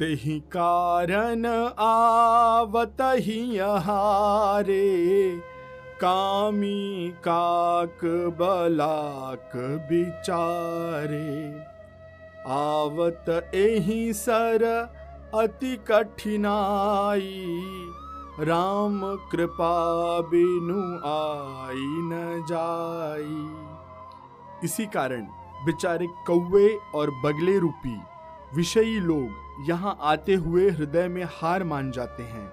तेहि कारण आवत ही हारे कामी काक बलाक बिचारे। आवत एही सर अति कठिनाई। राम कृपा बिनु आई न जाई। इसी कारण बेचारे कौवे और बगले रूपी विषयी लोग यहाँ आते हुए हृदय में हार मान जाते हैं,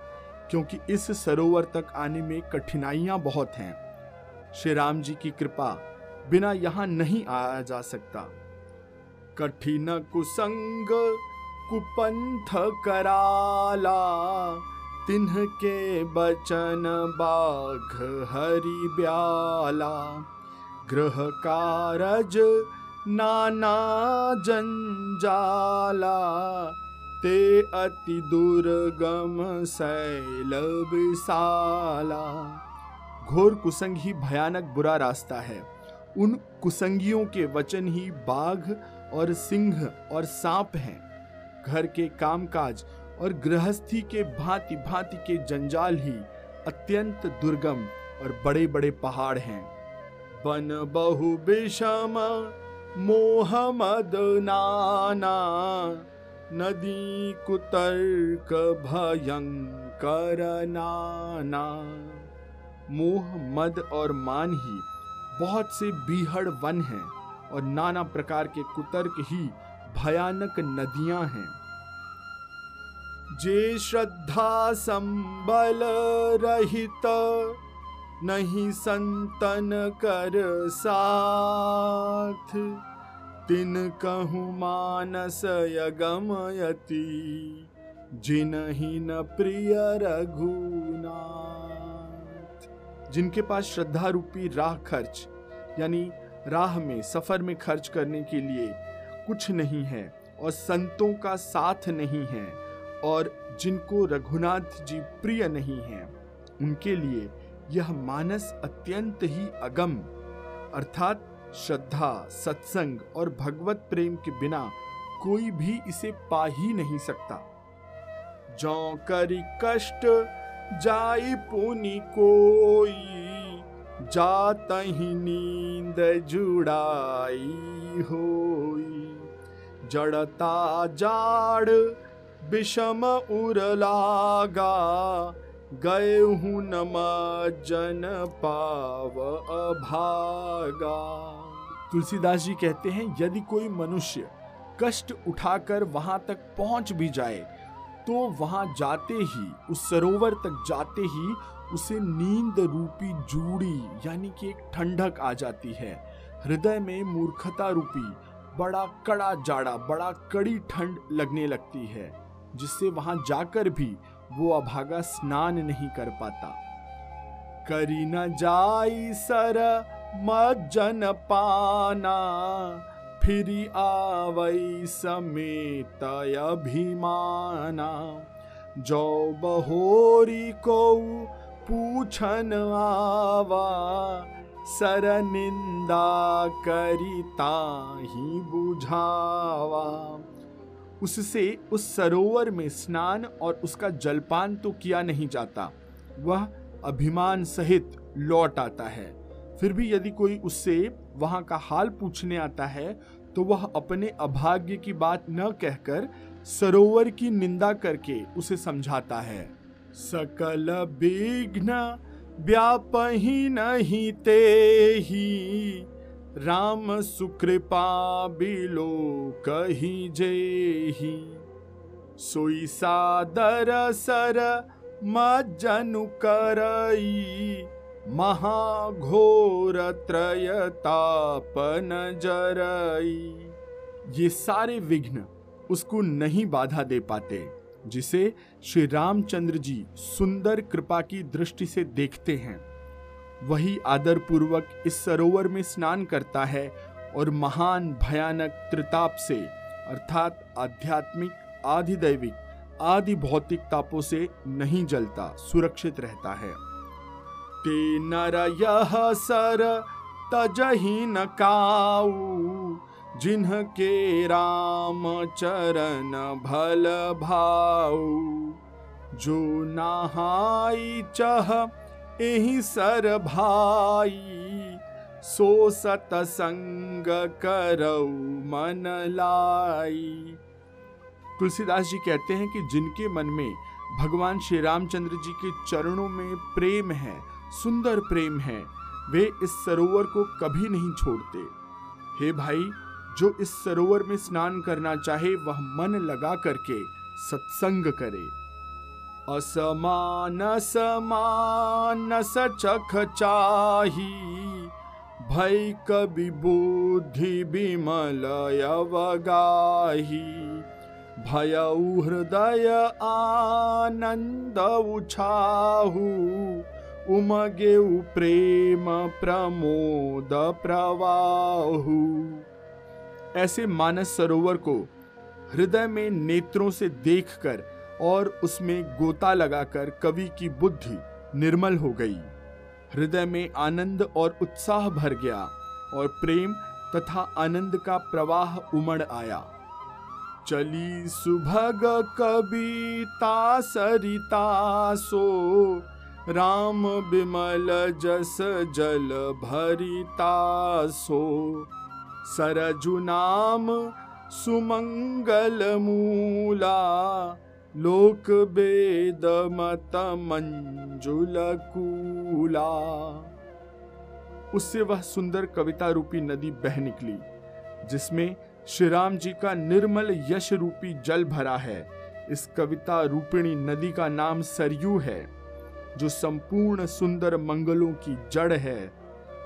क्योंकि इस सरोवर तक आने में कठिनाइयाँ बहुत हैं। श्री राम जी की कृपा बिना यहाँ नहीं आया जा सकता। कठिन कुसंग कुपंथ कराला तिन्ह के बचन बाघ हरि ब्याला। ग्रह कारज नाना जंजाला ते अति दुर्गम शैल विशाला घोर कुसंग ही भयानक बुरा रास्ता है। उन कुसंगियों के वचन ही बाघ और सिंह और सांप हैं। घर के कामकाज और गृहस्थी के भांति भांति के जंजाल ही अत्यंत दुर्गम और बड़े बड़े पहाड़ हैं। बन बहु विषम मोह मद नाना। नदी कुतर्क भयंकर नाना। मोह मद और मान ही बहुत से बीहड़ वन हैं और नाना प्रकार के कुतर्क ही भयानक नदियाँ हैं। जे श्रद्धा संबल रहित, नहीं संतन कर साथ। तिन कहूँ मानस यगमयति जिनहि न प्रिय रघुनाथ। जिनके पास श्रद्धा रूपी राह खर्च, यानी राह में, सफ़र में खर्च करने के लिए कुछ नहीं है और संतों का साथ नहीं है और जिनको रघुनाथ जी प्रिय नहीं है, उनके लिए यह मानस अत्यंत ही अगम, अर्थात श्रद्धा, सत्संग और भगवत प्रेम के बिना कोई भी इसे पा ही नहीं सकता। जो करी कष्ट जाई पुनि कोई जात ही नींद जुड़ाई होई। जड़ता जाड़ विषम उर लागा गए हूँ जन पाव अभागा। तुलसीदास जी कहते हैं, यदि कोई मनुष्य कष्ट उठाकर वहाँ तक पहुँच भी जाए तो वहाँ जाते ही, उस सरोवर तक जाते ही उसे नींद रूपी जूड़ी, यानी कि एक ठंडक आ जाती है। हृदय में मूर्खता रूपी, बड़ा कड़ा जाड़ा, बड़ा कड़ी ठंड लगने लगती है, जिससे वहाँ जाकर भी वो अभागा स्नान नहीं कर पाता। करी न जाई सर मज्जन पाना फिर आवई समेत अभिमाना। जो बहोरी को पूछन आवा सर निंदा करिता ही बुझावा। उससे उस सरोवर में स्नान और उसका जलपान तो किया नहीं जाता, वह अभिमान सहित लौट आता है। फिर भी यदि कोई उससे वहाँ का हाल पूछने आता है तो वह अपने अभाग्य की बात न कहकर सरोवर की निंदा करके उसे समझाता है। सकल विघ्न व्याप ही नहीं ते ही। राम सुकृपा बिलो कही जेही सोई सादर सर मज्जनु करई। महाघोर त्रयतापन जरई ये सारे विघ्न उसको नहीं बाधा दे पाते, जिसे श्री रामचंद्र जी सुंदर कृपा की दृष्टि से देखते हैं। वही आदर पूर्वक इस सरोवर में स्नान करता है और महान भयानक त्रिताप से, अर्थात आध्यात्मिक, आधिदैविक आदि भौतिक तापों से नहीं जलता, सुरक्षित रहता है। ते नर यह सर तजही न काऊ जिन्हके राम चरण भल भाऊ। जो नहाई चह एहि सर भाई, सो सतसंग करऊ मन लाई। तुलसीदास जी कहते हैं कि जिनके मन में भगवान श्री रामचंद्र जी के चरणों में प्रेम है सुंदर प्रेम है, वे इस सरोवर को कभी नहीं छोड़ते। हे भाई, जो इस सरोवर में स्नान करना चाहे, वह मन लगा करके सत्संग करे। असमान समान सचख चाही भय कवि बुद्धि विमल अवगाही। भय हृदय आनंद उछाहू उमगे प्रेम प्रमोद प्रवाहु। ऐसे मानस सरोवर को हृदय में नेत्रों से देखकर और उसमें गोता लगाकर कवि की बुद्धि निर्मल हो गई। हृदय में आनंद और उत्साह भर गया और प्रेम तथा आनंद का प्रवाह उमड़ आया। चली सुभग कविता सरिता सो राम बिमल जस जल भरिता सो। सरजु नाम सुमंगल मूला। लोक वेद मत मंजुल कूला। उससे वह सुंदर कविता रूपी नदी बह निकली, जिसमें श्री राम जी का निर्मल यश रूपी जल भरा है। इस कविता रूपिणी नदी का नाम सरयू है। जो संपूर्ण सुंदर मंगलों की जड़ है।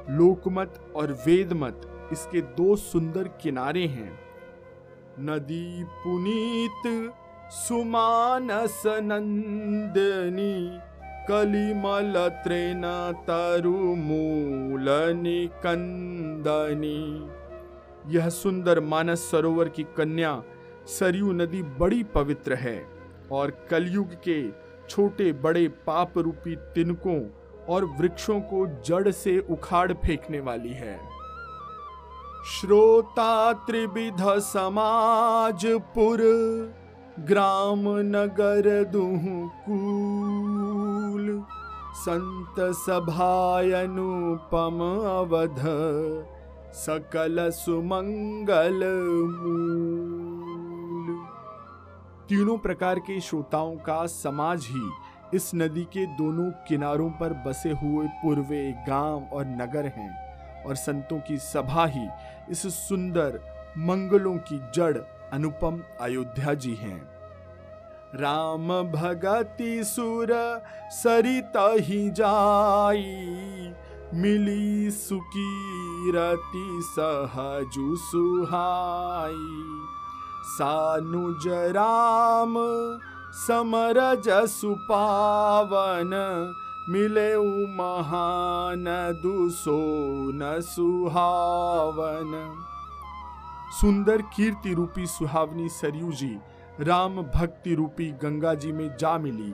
लोकमत और वेदमत इसके दो सुंदर किनारे हैं। नदी पुनीत, सुमानस नंदनी, कलिमल त्रेन तरु मूल निकंदनी यह सुंदर मानस सरोवर की कन्या सरयू नदी बड़ी पवित्र है और कलयुग के छोटे बड़े पाप रूपी तिनकों और वृक्षों को जड़ से उखाड़ फेंकने वाली है। श्रोता त्रिविध समाजपुर ग्राम नगर कूल संत सभाय अनुपम अवध, सकल सुमंगल मूल। तीनों प्रकार के श्रोताओं का समाज ही इस नदी के दोनों किनारों पर बसे हुए पूर्वे गाँव और नगर हैं और संतों की सभा ही इस सुंदर मंगलों की जड़ अनुपम अयोध्या जी हैं। राम भगति सुर सरित ही जाई, मिली सुकीरति सहजु सुहाई। सानुज राम समर जसु पावन मिले महान दुसो न सुहावन। सुंदर कीर्ति रूपी सुहावनी सरयू जी, राम भक्ति रूपी गंगा जी में जा मिली।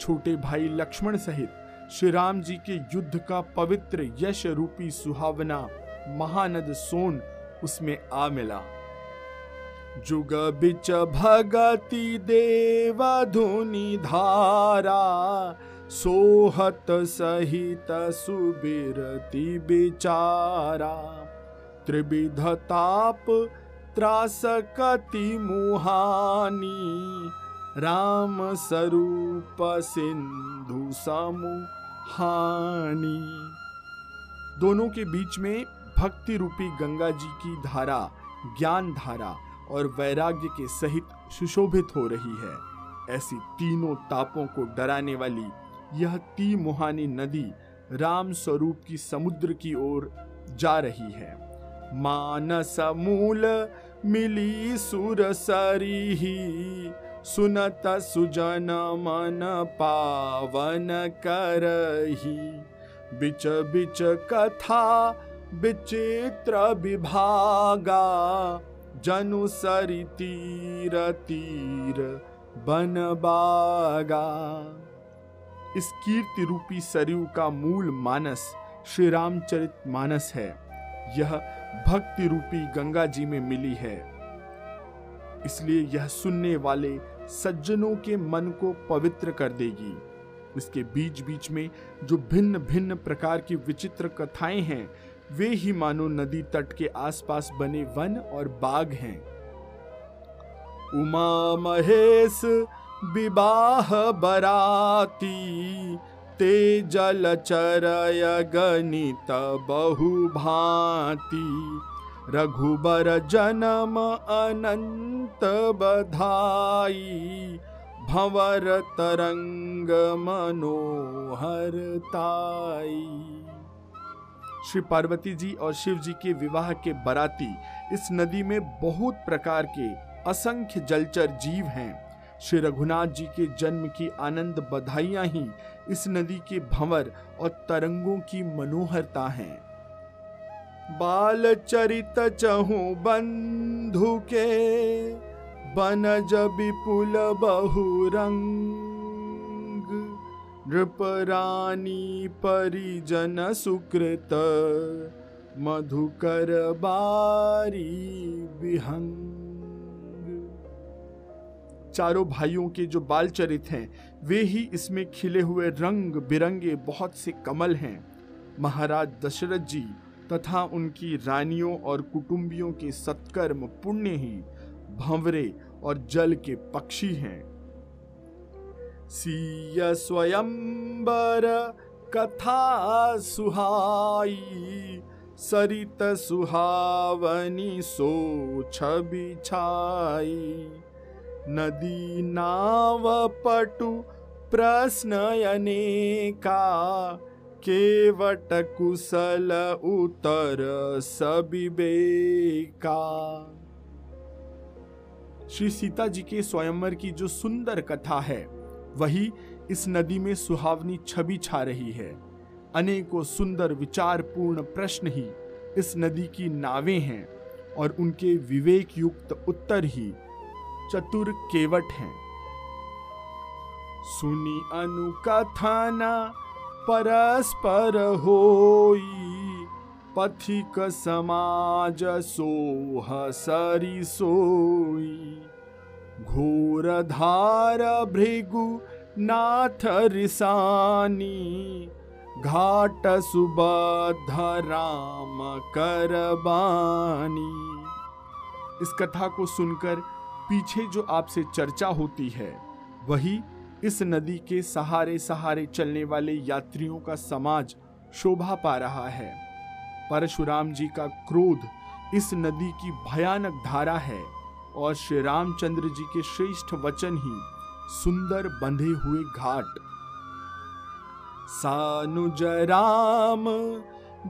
छोटे भाई लक्ष्मण सहित श्री राम जी के युद्ध का पवित्र यश रूपी सुहावना महानद सोन उसमें आ मिला। जुग बिच भगति देव धुनि धारा, सोहत सहित सुबिरति बिचारा। त्रिविध ताप त्रासकति मुहानी, राम स्वरूप सिंधु समूह हानि दोनों के बीच में भक्ति रूपी गंगा जी की धारा, ज्ञान धारा और वैराग्य के सहित सुशोभित हो रही है। ऐसी तीनों तापों को डराने वाली यह ती मुहानी नदी राम स्वरूप की समुद्र की ओर जा रही है। मानस मूल मिली सुर सरी सुनत सुजन मन पावन करही। बिच बिच कथा विचित्र विभागा जनु सरी तीर तीर बन बागा। इस कीर्ति रूपी सरयू का मूल मानस श्री रामचरित मानस है। यह भक्ति रूपी गंगा जी में मिली है। इसलिए यह सुनने वाले सज्जनों के मन को पवित्र कर देगी। इसके बीच बीच में जो भिन्न भिन्न प्रकार की विचित्र कथाएँ हैं वे ही मानो नदी तट के आसपास बने वन और बाग हैं। उमा महेश विवाह बराती, ते जल चरय गणित बहु भांति। रघुबर जन्म अनंत बधाई, भंवर तरंग मनोहर ताई। श्री पार्वती जी और शिव जी के विवाह के बराती इस नदी में बहुत प्रकार के असंख्य जलचर जीव हैं। श्री रघुनाथ जी के जन्म की आनंद बधाइयाँ ही इस नदी के भंवर और तरंगों की मनोहरता हैं। बाल चरित चहु बंधु के बनज विपुल बहुरंग नृप रानी परिजन सुकृत, मधुकर बारी विहंग चारों भाइयों के जो बाल चरित हैं, वे ही इसमें खिले हुए रंग बिरंगे बहुत से कमल हैं। महाराज दशरथ जी तथा उनकी रानियों और कुटुंबियों के सत्कर्म पुण्य ही, भंवरे और जल के पक्षी हैं। सीय स्वयंबर कथा सुहाई, सरित सुहावनी सो छवि छाई नदी नाव पटु प्रश्नयने का केवट कुशल उतर सबिबेका। श्री सीता जी के स्वयंवर की जो सुंदर कथा है वही इस नदी में सुहावनी छवि छा रही है। अनेकों सुंदर विचारपूर्ण प्रश्न ही इस नदी की नावें हैं और उनके विवेक युक्त उत्तर ही चतुर केवट हैं। सुनी अनुकथना परस्पर होई, पथिक समाज सोह सरी सोई। घोर धार भृगु नाथ रिसानी, घाट सुबध राम करबानी। इस कथा को सुनकर पीछे जो आपसे चर्चा होती है, वही इस नदी के सहारे सहारे चलने वाले यात्रियों का समाज शोभा पा रहा है। परशुराम जी का क्रोध इस नदी की भयानक धारा है। और श्री रामचंद्र जी के श्रेष्ठ वचन ही सुंदर बंधे हुए घाट। सानुज राम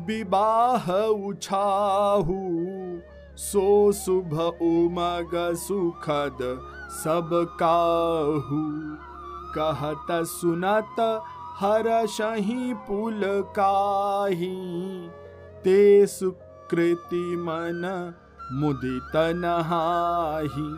विवाह उछाहू, सो शुभ उमग सुखद सब काहू। कहत सुनत हर शही पुल काही ते सुकृति मन मुदित नहाही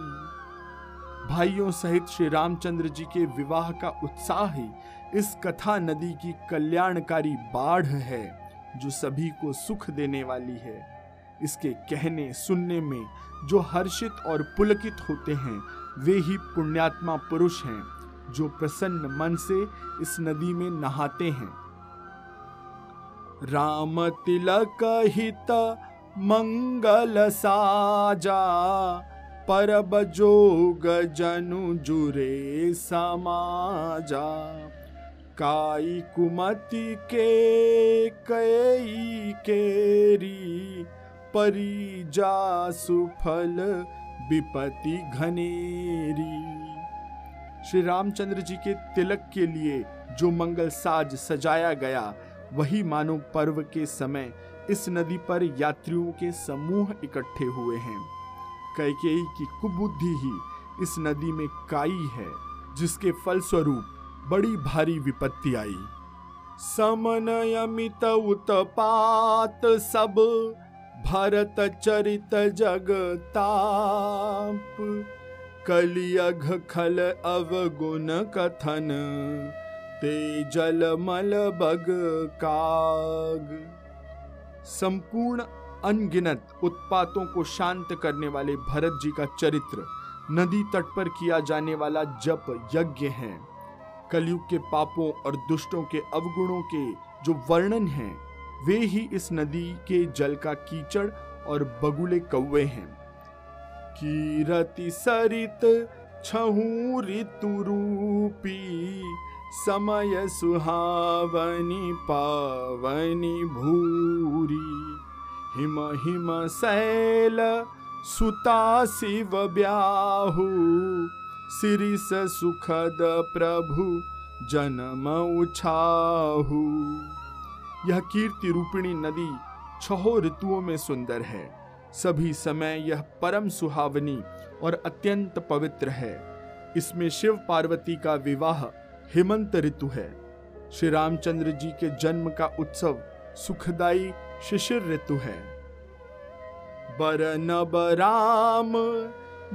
भाइयों सहित श्री रामचंद्र जी के विवाह का उत्साह ही इस कथा नदी की कल्याणकारी बाढ़ है, जो सभी को सुख देने वाली है। इसके कहने, सुनने में जो हर्षित और पुलकित होते हैं, वे ही पुण्यात्मा पुरुष हैं, जो प्रसन्न मन से इस नदी में नहाते हैं। राम तिलक हित मंगल साजा, परब जोग जनु जुरे समाजा। काई कुमति के, कई केरी परिजा सुफल विपति घनेरी। श्री रामचंद्र जी के तिलक के लिए जो मंगल साज सजाया गया, वही मानो पर्व के समय इस नदी पर यात्रियों के समूह इकट्ठे हुए हैं। कैकेयी की कुबुद्धि ही इस नदी में काई है, जिसके फलस्वरूप बड़ी भारी विपत्ति आई। समन अमित उत्पात सब भरत चरित जगताप। कलियघ खल अवगुण कथन, ते जल मल बग काग। संपूर्ण अनगिनत उत्पातों को शांत करने वाले भरत जी का चरित्र नदी तट पर किया जाने वाला जप यज्ञ है। कलयुग के पापों और दुष्टों के अवगुणों के जो वर्णन हैं, वे ही इस नदी के जल का कीचड़ और बगुले कौवे हैं। कीरति सरित छहू ऋतु रूपी समय सुहावनी पावनी भूरी। हिम हिम शैल सुता शिव ब्याहु। सिरिस सुखद प्रभु जन्म उछाहु। यह कीर्ति रूपिणी नदी छहो ऋतुओं में सुंदर है। सभी समय यह परम सुहावनी और अत्यंत पवित्र है। इसमें शिव पार्वती का विवाह हेमंत ऋतु है। श्री रामचंद्र जी के जन्म का उत्सव सुखदाई शिशिर ऋतु है। बर नब राम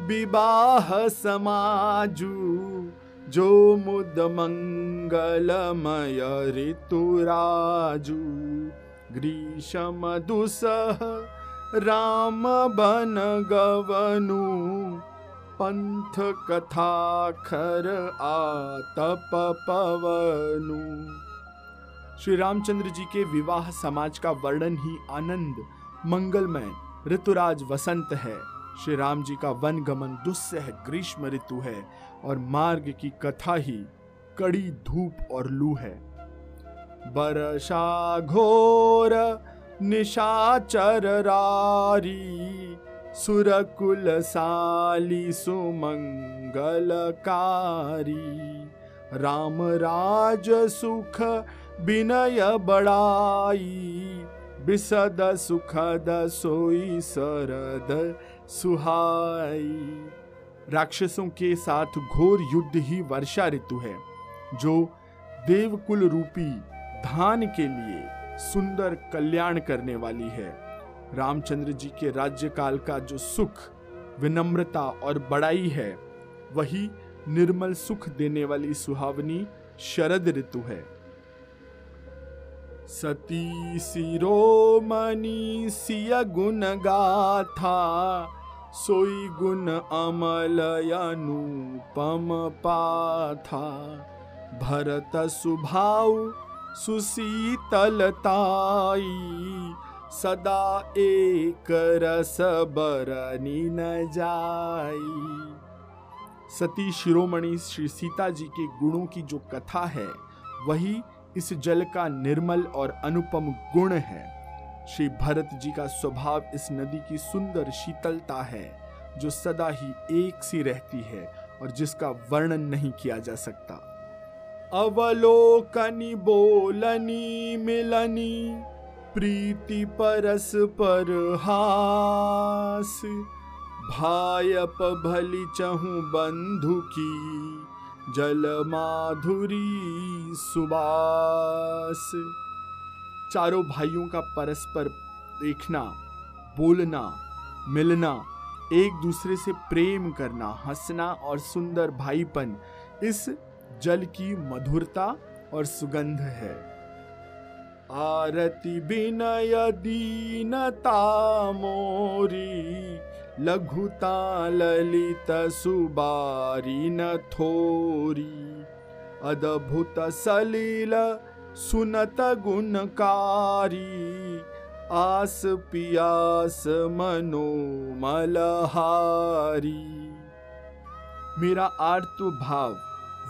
विवाह समाजू, जो मुद मंगलमय ऋतुराजू ग्रीष्म दुसह राम बन गवनु पंथ कथा खर आतप पवनु श्री रामचंद्र जी के विवाह समाज का वर्णन ही आनंद, मंगलमय, ऋतुराज वसंत है। श्री राम जी का वन गमन दुस्सह ग्रीष्म ऋतु है और मार्ग की कथा ही कड़ी धूप और लू है। बरसा घोर निशाचर रारी सुरकुल साली सुमंगलकारी। राम राज सुख विनय बड़ाई। बिसद सुखद सोई सरद सुहाई। राक्षसों के साथ घोर युद्ध ही वर्षा ऋतु है, जो देवकुल रूपी धान के लिए सुंदर कल्याण करने वाली है। रामचंद्र जी के राज्यकाल का जो सुख, विनम्रता और बड़ाई है, वही निर्मल सुख देने वाली सुहावनी शरद ऋतु है। सती सिरोमणि सिय गुण गाथा, सोई गुण अमल अनुपम पाथा। भरत सुभाव सुशीतलताई सदा एक रस बरनी न जाई। सती शिरोमणि श्री सीता जी के गुणों की जो कथा है, वही इस जल का निर्मल और अनुपम गुण है। श्री भरत जी का स्वभाव इस नदी की सुंदर शीतलता है, जो सदा ही एक सी रहती है और जिसका वर्णन नहीं किया जा सकता। अवलोकनी, बोलनी, मिलनी प्रीति परस पर हास। भायप भली चहु बंधु की, जल माधुरी सुबास चारों भाइयों का परस्पर देखना, बोलना, मिलना, एक दूसरे से प्रेम करना, हंसना और सुंदर भाईपन, इस जल की मधुरता और सुगंध है। आरती बिनय दीनता मोरी, लघुता ललित सुबारी न थोरी। अद्भुत सलील सुनत गुणकारी, आस पियास मनोमलहारी। मेरा आर्त भाव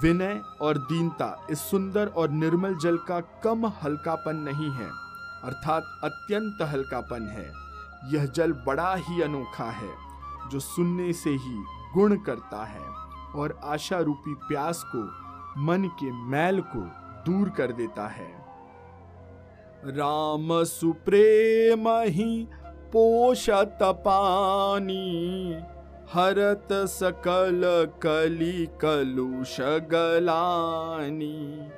विनय और दीनता इस सुंदर और निर्मल जल का कम हल्कापन नहीं है, अर्थात अत्यंत हल्कापन है। यह जल बड़ा ही अनोखा है, जो सुनने से ही गुण करता है और आशा रूपी प्यास को, मन के मैल को दूर कर देता है। राम सुप्रेम ही पोषत पानी। हरत सकल कली कलुष गलानी,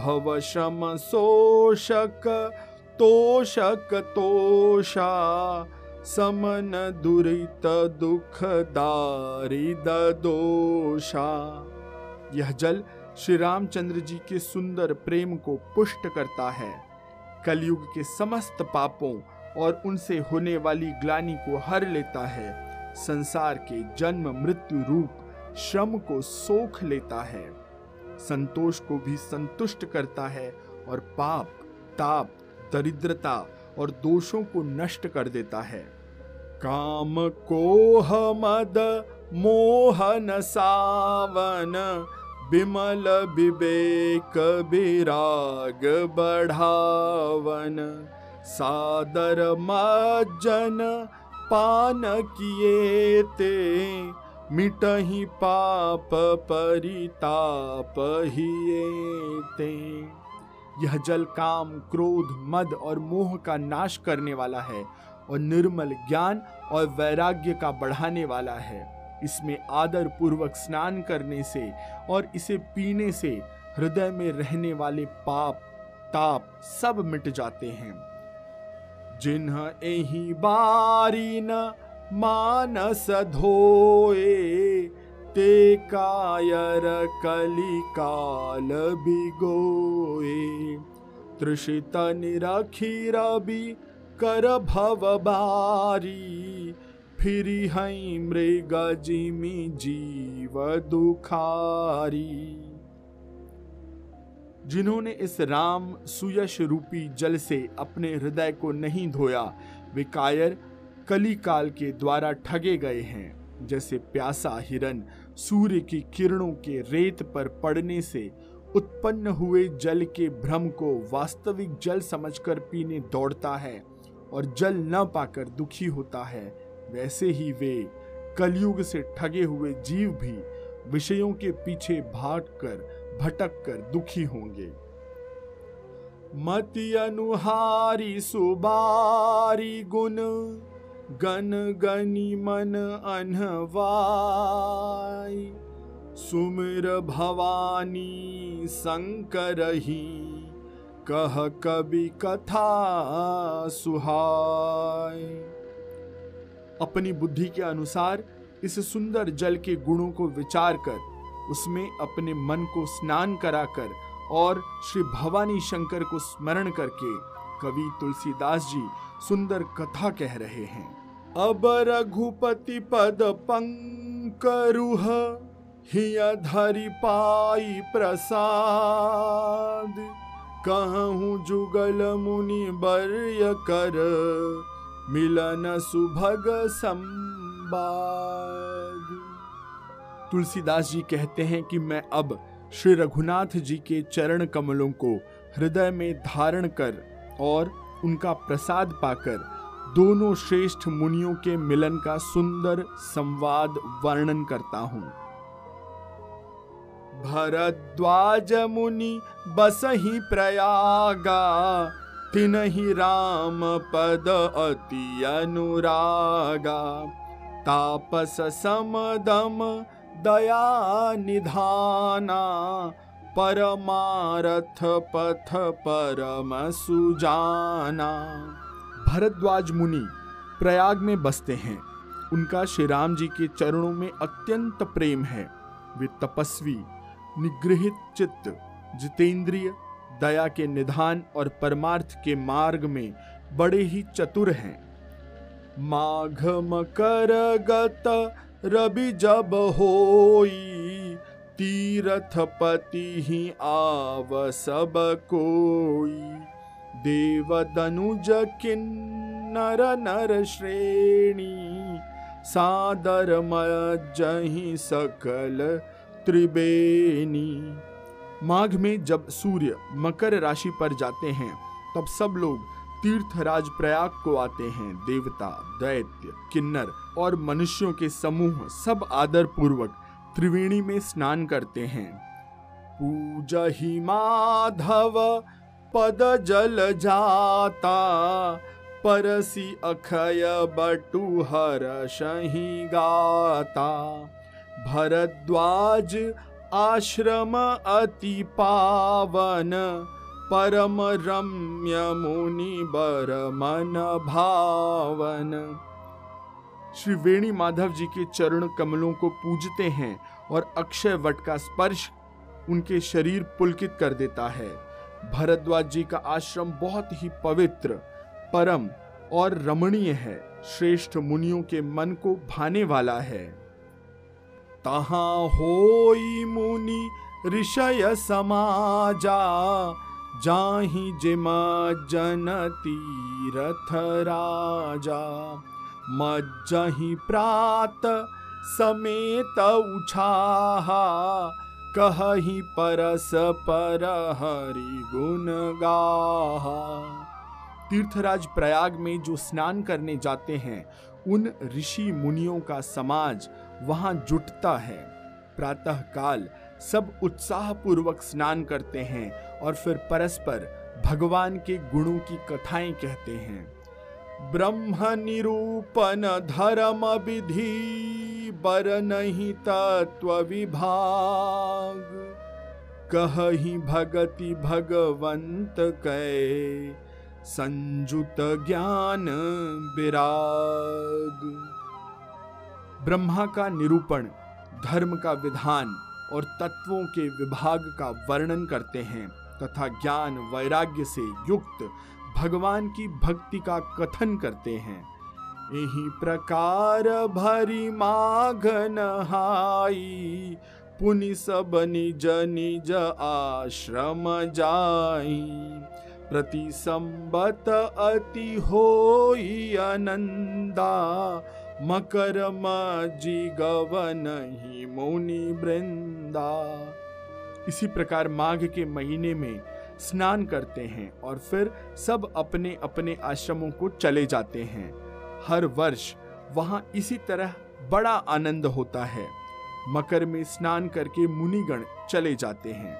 भव शम शोषक तोषक तोषा, समन दुरित दुख दारिद दोषा। यह जल श्री रामचंद्र जी के सुंदर प्रेम को पुष्ट करता है। कलयुग के समस्त पापों और उनसे होने वाली ग्लानी को हर लेता है। संसार के जन्म, मृत्यु रूप, श्रम को सोख लेता है। संतोष को भी संतुष्ट करता है और पाप, ताप, दरिद्रता और दोषों को नष्ट कर देता है। काम कोह मद मोहन सावन विमल विवेक विराग बढ़ावन। सादर मज्जन पान किए ते मिटही पाप परिताप हिए यह जल काम, क्रोध, मद और मोह का नाश करने वाला है और निर्मल ज्ञान और वैराग्य का बढ़ाने वाला है। इसमें आदर पूर्वक स्नान करने से और इसे पीने से हृदय में रहने वाले पाप, ताप सब मिट जाते हैं। जिन्ह एही बारी न मानस धोए, ते कायर कलिकाल बिगोए। तृषित निरखी रवि कर भव बारी, फिरी हई मृग जिमी जीव दुखारी। जिन्होंने इस राम सुयश रूपी जल से अपने हृदय को नहीं धोया, वे कायर कली काल के द्वारा ठगे गए हैं, जैसे प्यासा हिरन सूर्य की किरणों के रेत पर पड़ने से उत्पन्न हुए जल के भ्रम को वास्तविक जल समझकर पीने दौड़ता है और जल न पाकर दुखी होता है। वैसे ही वे कलयुग से ठगे हुए जीव भी विषयों के पीछे भाग कर भटक कर दुखी होंगे। मति अनुहारी सुबारी गुण गन गनी मन अनहवाई सुमिर भवानी शंकर ही, कह कवि कथा सुहाय अपनी बुद्धि के अनुसार इस सुंदर जल के गुणों को विचार कर उसमें अपने मन को स्नान कराकर और श्री भवानी शंकर को स्मरण करके कवि तुलसीदास जी सुंदर कथा कह रहे हैं। अब रघुपति पद पंकरुह हिय धरि पाई प्रसाद। कहूँ जुगल मुनि वर्य कर, मिलन सुभग संवाद। तुलसीदास जी कहते हैं कि मैं अब श्री रघुनाथ जी के चरण कमलों को हृदय में धारण कर और उनका प्रसाद पाकर दोनों श्रेष्ठ मुनियों के मिलन का सुंदर संवाद वर्णन करता हूँ। भरद्वाज मुनि बस ही प्रयागा तिन ही राम पद अति अनुरागा। तापस समदम दया निधाना परमारथ पथ परम सुजाना भरद्वाज मुनि, प्रयाग में बसते हैं। उनका श्री राम जी के चरणों में अत्यंत प्रेम है। वे तपस्वी, निगृहित चित्त, जितेंद्रिय, दया के निधान और परमार्थ के मार्ग में बड़े ही चतुर हैं। माघ मकर गत रवि जब होई तीरथ पति ही आव सब कोई। देव दनुज किन्नर नर श्रेणी, सादर मही सकल त्रिवेणी माघ में जब सूर्य मकर राशि पर जाते हैं, तब सब लोग तीर्थराज प्रयाग को आते हैं। देवता, दैत्य, किन्नर और मनुष्यों के समूह सब आदर पूर्वक त्रिवेणी में स्नान करते हैं। पूजा ही माधव, पद जल जाता, परसी अखय बटु हर शही गाता। भरद्वाज आश्रम अति पावन परम रम्य मुनि बर मन भावन श्री वेणी माधव जी के चरण कमलों को पूजते हैं और अक्षय वट का स्पर्श उनके शरीर पुलकित कर देता है। भरद्वाज जी का आश्रम बहुत ही पवित्र, परम और रमणीय है। श्रेष्ठ मुनियों के मन को भाने वाला है। तहा होई मुनि ऋषय समाजा जाहि जिम जन तीरथ राजा, मज्जहि प्रात समेत उछाहा, कहही परस पर हरि गुण गाहा। तीर्थराज प्रयाग में जो स्नान करने जाते हैं, उन ऋषि मुनियों का समाज वहाँ जुटता है। प्रातः काल सब उत्साह पूर्वक स्नान करते हैं और फिर परस्पर भगवान के गुणों की कथाएँ कहते हैं। ब्रह्म निरूपण धर्म विधि, बर नहीं तत्व विभाग। कही भगति भगवंत कै संजुत ज्ञान विराग। ब्रह्मा का निरूपण, धर्म का विधान और तत्वों के विभाग का वर्णन करते हैं, तथा ज्ञान वैराग्य से युक्त भगवान की भक्ति का कथन करते हैं। यही प्रकार भरी माघ नहाई पुनि सब निज निज आश्रम जाई। प्रति संबत अति होई आनंदा मकर जी गवन ही मुनि वृंदा। इसी प्रकार माघ के महीने में स्नान करते हैं और फिर सब अपने अपने आश्रमों को चले जाते हैं। हर वर्ष वहाँ इसी तरह बड़ा आनंद होता है। मकर में स्नान करके मुनिगण चले जाते हैं।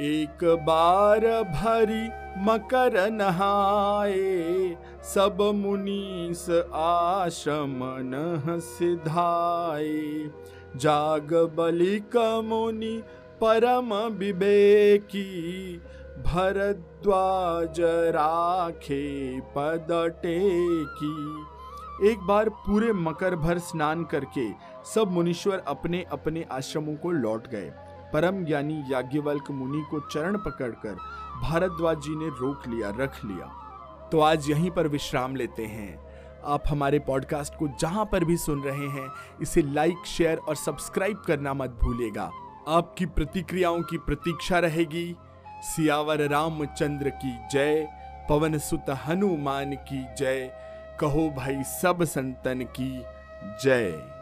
एक बार भरी मकर नहाए। सब मुनीस आश्रम नह सिधाए जाग बलिक मुनि परम विवेकी। भरद्वाज राखे पद टेकी। एक बार पूरे मकर भर स्नान करके सब मुनीश्वर अपने अपने आश्रमों को लौट गए। परम ज्ञानी याज्ञवल्क मुनि को चरण पकड़कर भारद्वाज जी ने रोक लिया, रख लिया। तो आज यहीं पर विश्राम लेते हैं। आप हमारे पॉडकास्ट को जहाँ पर भी सुन रहे हैं, इसे लाइक शेयर और सब्सक्राइब करना मत भूलिएगा। आपकी प्रतिक्रियाओं की प्रतीक्षा रहेगी। सियावर रामचंद्र की जय पवन सुत हनुमान की जय, कहो भाई सब संतन की जय।